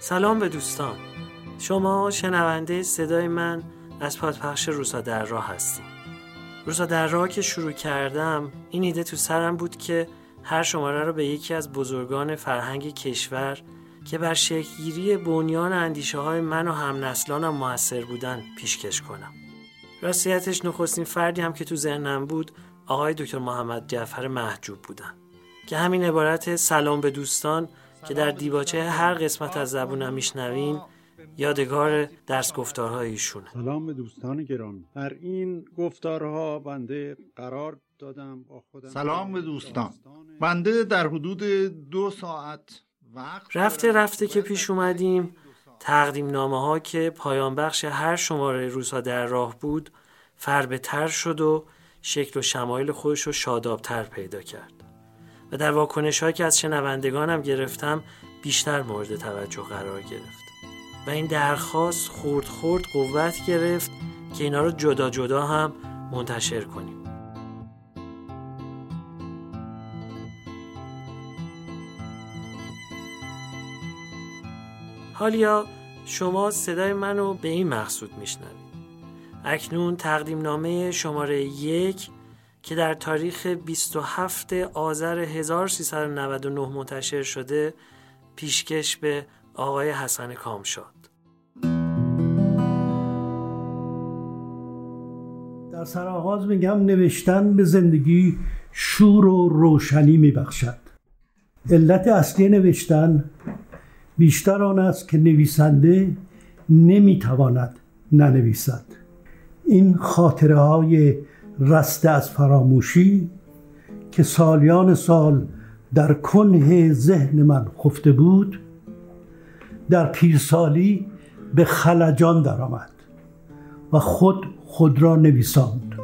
سلام به دوستان. شما شنونده صدای من از پادپخش روسا در راه هستیم. روسا در راه که شروع کردم این ایده تو سرم بود که هر شماره رو به یکی از بزرگان فرهنگ کشور که بر شکلگیری بنیان اندیشه های من و هم نسلانم موثر بودن پیشکش کنم. راستیتش نخستین فردی هم که تو ذهنم بود آقای دکتر محمد جعفر محجوب بودن. که همین عبارت سلام به دوستان که در دیباچه هر قسمت از زبونم میشنوین یادگار درس گفتارهای ایشونه سلام به دوستان گرامی. در این گفتارها بنده قرار دادم با خودم سلام به دوستان. بنده در حدود دو ساعت وقت رفته رفته که پیش اومدیم. تقدیم نامه ها که پایان بخش هر شماره روزها در راه بود فربه تر شد و شکل و شمایل خودش رو شادابتر پیدا کرد. و در واکنش که از شنوندگانم گرفتم بیشتر مورد توجه قرار گرفت. و این درخواست خورد خورد قوت گرفت که اینا رو جدا جدا هم منتشر کنیم. حالیا شما صدای منو به این مقصود میشنوید. اکنون تقدیم نامه شماره یک که در تاریخ 27 آذر 1399 منتشر شده پیشکش به آقای حسن کامشاد در سرآغاز میگم نوشتن به زندگی شور و روشنی میبخشد. علت اصلی نوشتن بیشتر آن است که نویسنده نمی‌تواند ننویسد. این خاطره های رسته از فراموشی که سالیان سال در کنه ذهن من خفته بود در پیرسالی به خلجان درآمد و خود خود را نویساند.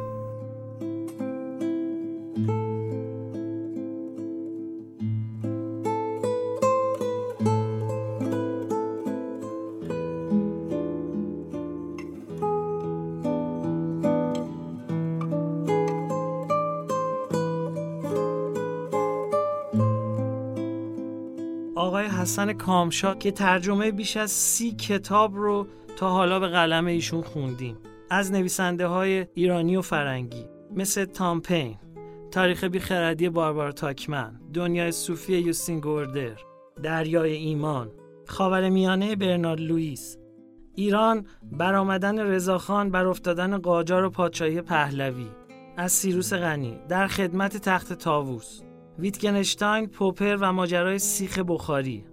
آقای حسن کامشا که ترجمه بیش از سی کتاب رو تا حالا به قلم ایشون خوندیم. از نویسنده های ایرانی و فرنگی مثل تام پین تاریخ بیخردی باربار تاکمن دنیای صوفی یوستین گوردر دریای ایمان خاور میانه برنارد لوئیس. ایران برآمدن رضاخان بر افتادن قاجار و پادشاهی پهلوی. از سیروس غنی در خدمت تخت تاووس ویتگنشتاین، پوپر و ماجرای سیخ بخاری.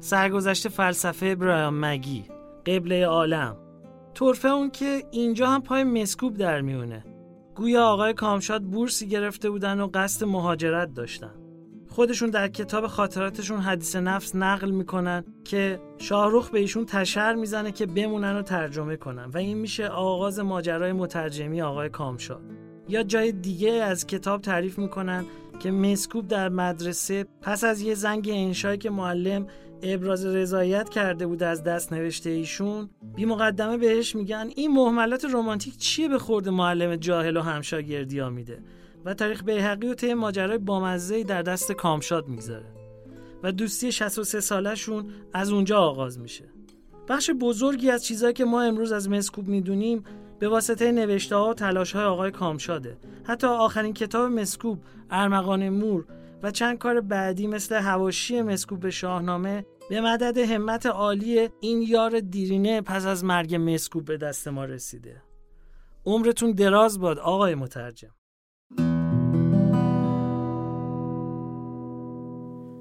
سرگذشت فلسفه برایان مگی. قبله عالم. طرفه اون که اینجا هم پای مسکوب در میونه. گویا آقای کامشاد بورسی گرفته بودن و قصد مهاجرت داشتن. خودشون در کتاب خاطراتشون حدیث نفس نقل می‌کنن که شاهروخ به ایشون تشر می‌زنه که بمونن و ترجمه کنن. و این میشه آغاز ماجرای مترجمی آقای کامشاد. یا جای دیگه از کتاب تعریف می‌کنن که مسکوب در مدرسه پس از یه زنگ انشایی که معلم ابراز رضایت کرده بود از دست نوشته ایشون بی مقدمه بهش میگن این محملات رمانتیک چیه به خورد معلم جاهل و همشاگردی ها میده؟ و تاریخ بیهقی و طی ماجرای بامزه در دست کامشاد می‌گذاره. و دوستی 63 سالشون از اونجا آغاز میشه. بخش بزرگی از چیزهایی که ما امروز از مسکوب می‌دونیم به واسطه نوشته ها و تلاش های آقای کامشاده. حتی آخرین کتاب مسکوب ارمغان مور و چند کار بعدی مثل هواشی مسکوب به شاهنامه به مدد همت عالی این یار دیرینه پس از مرگ مسکوب به دست ما رسیده. عمرتون دراز باد آقای مترجم.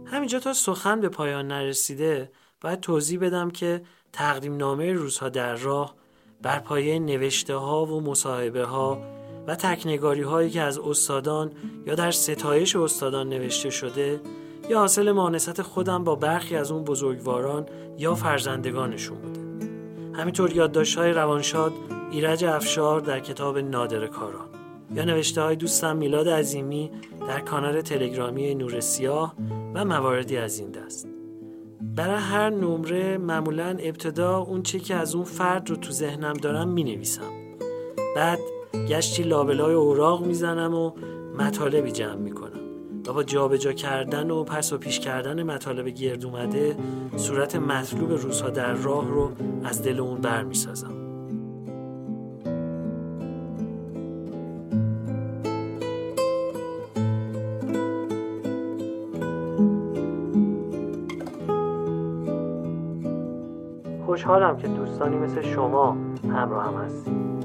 همینجا تا سخن به پایان نرسیده باید توضیح بدم که تقدیم نامه روزها در راه بر پایه نوشته ها و مصاحبه ها و تکنگاری هایی که از استادان یا در ستایش استادان نوشته شده یا حاصل مانست خودم با برخی از اون بزرگواران یا فرزندگانشون بوده. همینطور یادداشت های روانشاد ایرج افشار در کتاب نادر کاران یا نوشته های دوستم میلاد عظیمی در کانال تلگرامی نور سیاه و مواردی از این دست. برای هر نمره معمولا ابتدا اون چه که از اون فرد رو تو ذهنم دارم می نویسم بعد گشتی لابلای اوراق می‌زنم و مطالبی جمع می‌کنم. و با جابجا کردن و پس و پیش کردن مطالب گرد اومده صورت مطلوب روزها در راه رو از دل اون برمیسازم. خوشحالم که دوستانی مثل شما همراه هم هستید.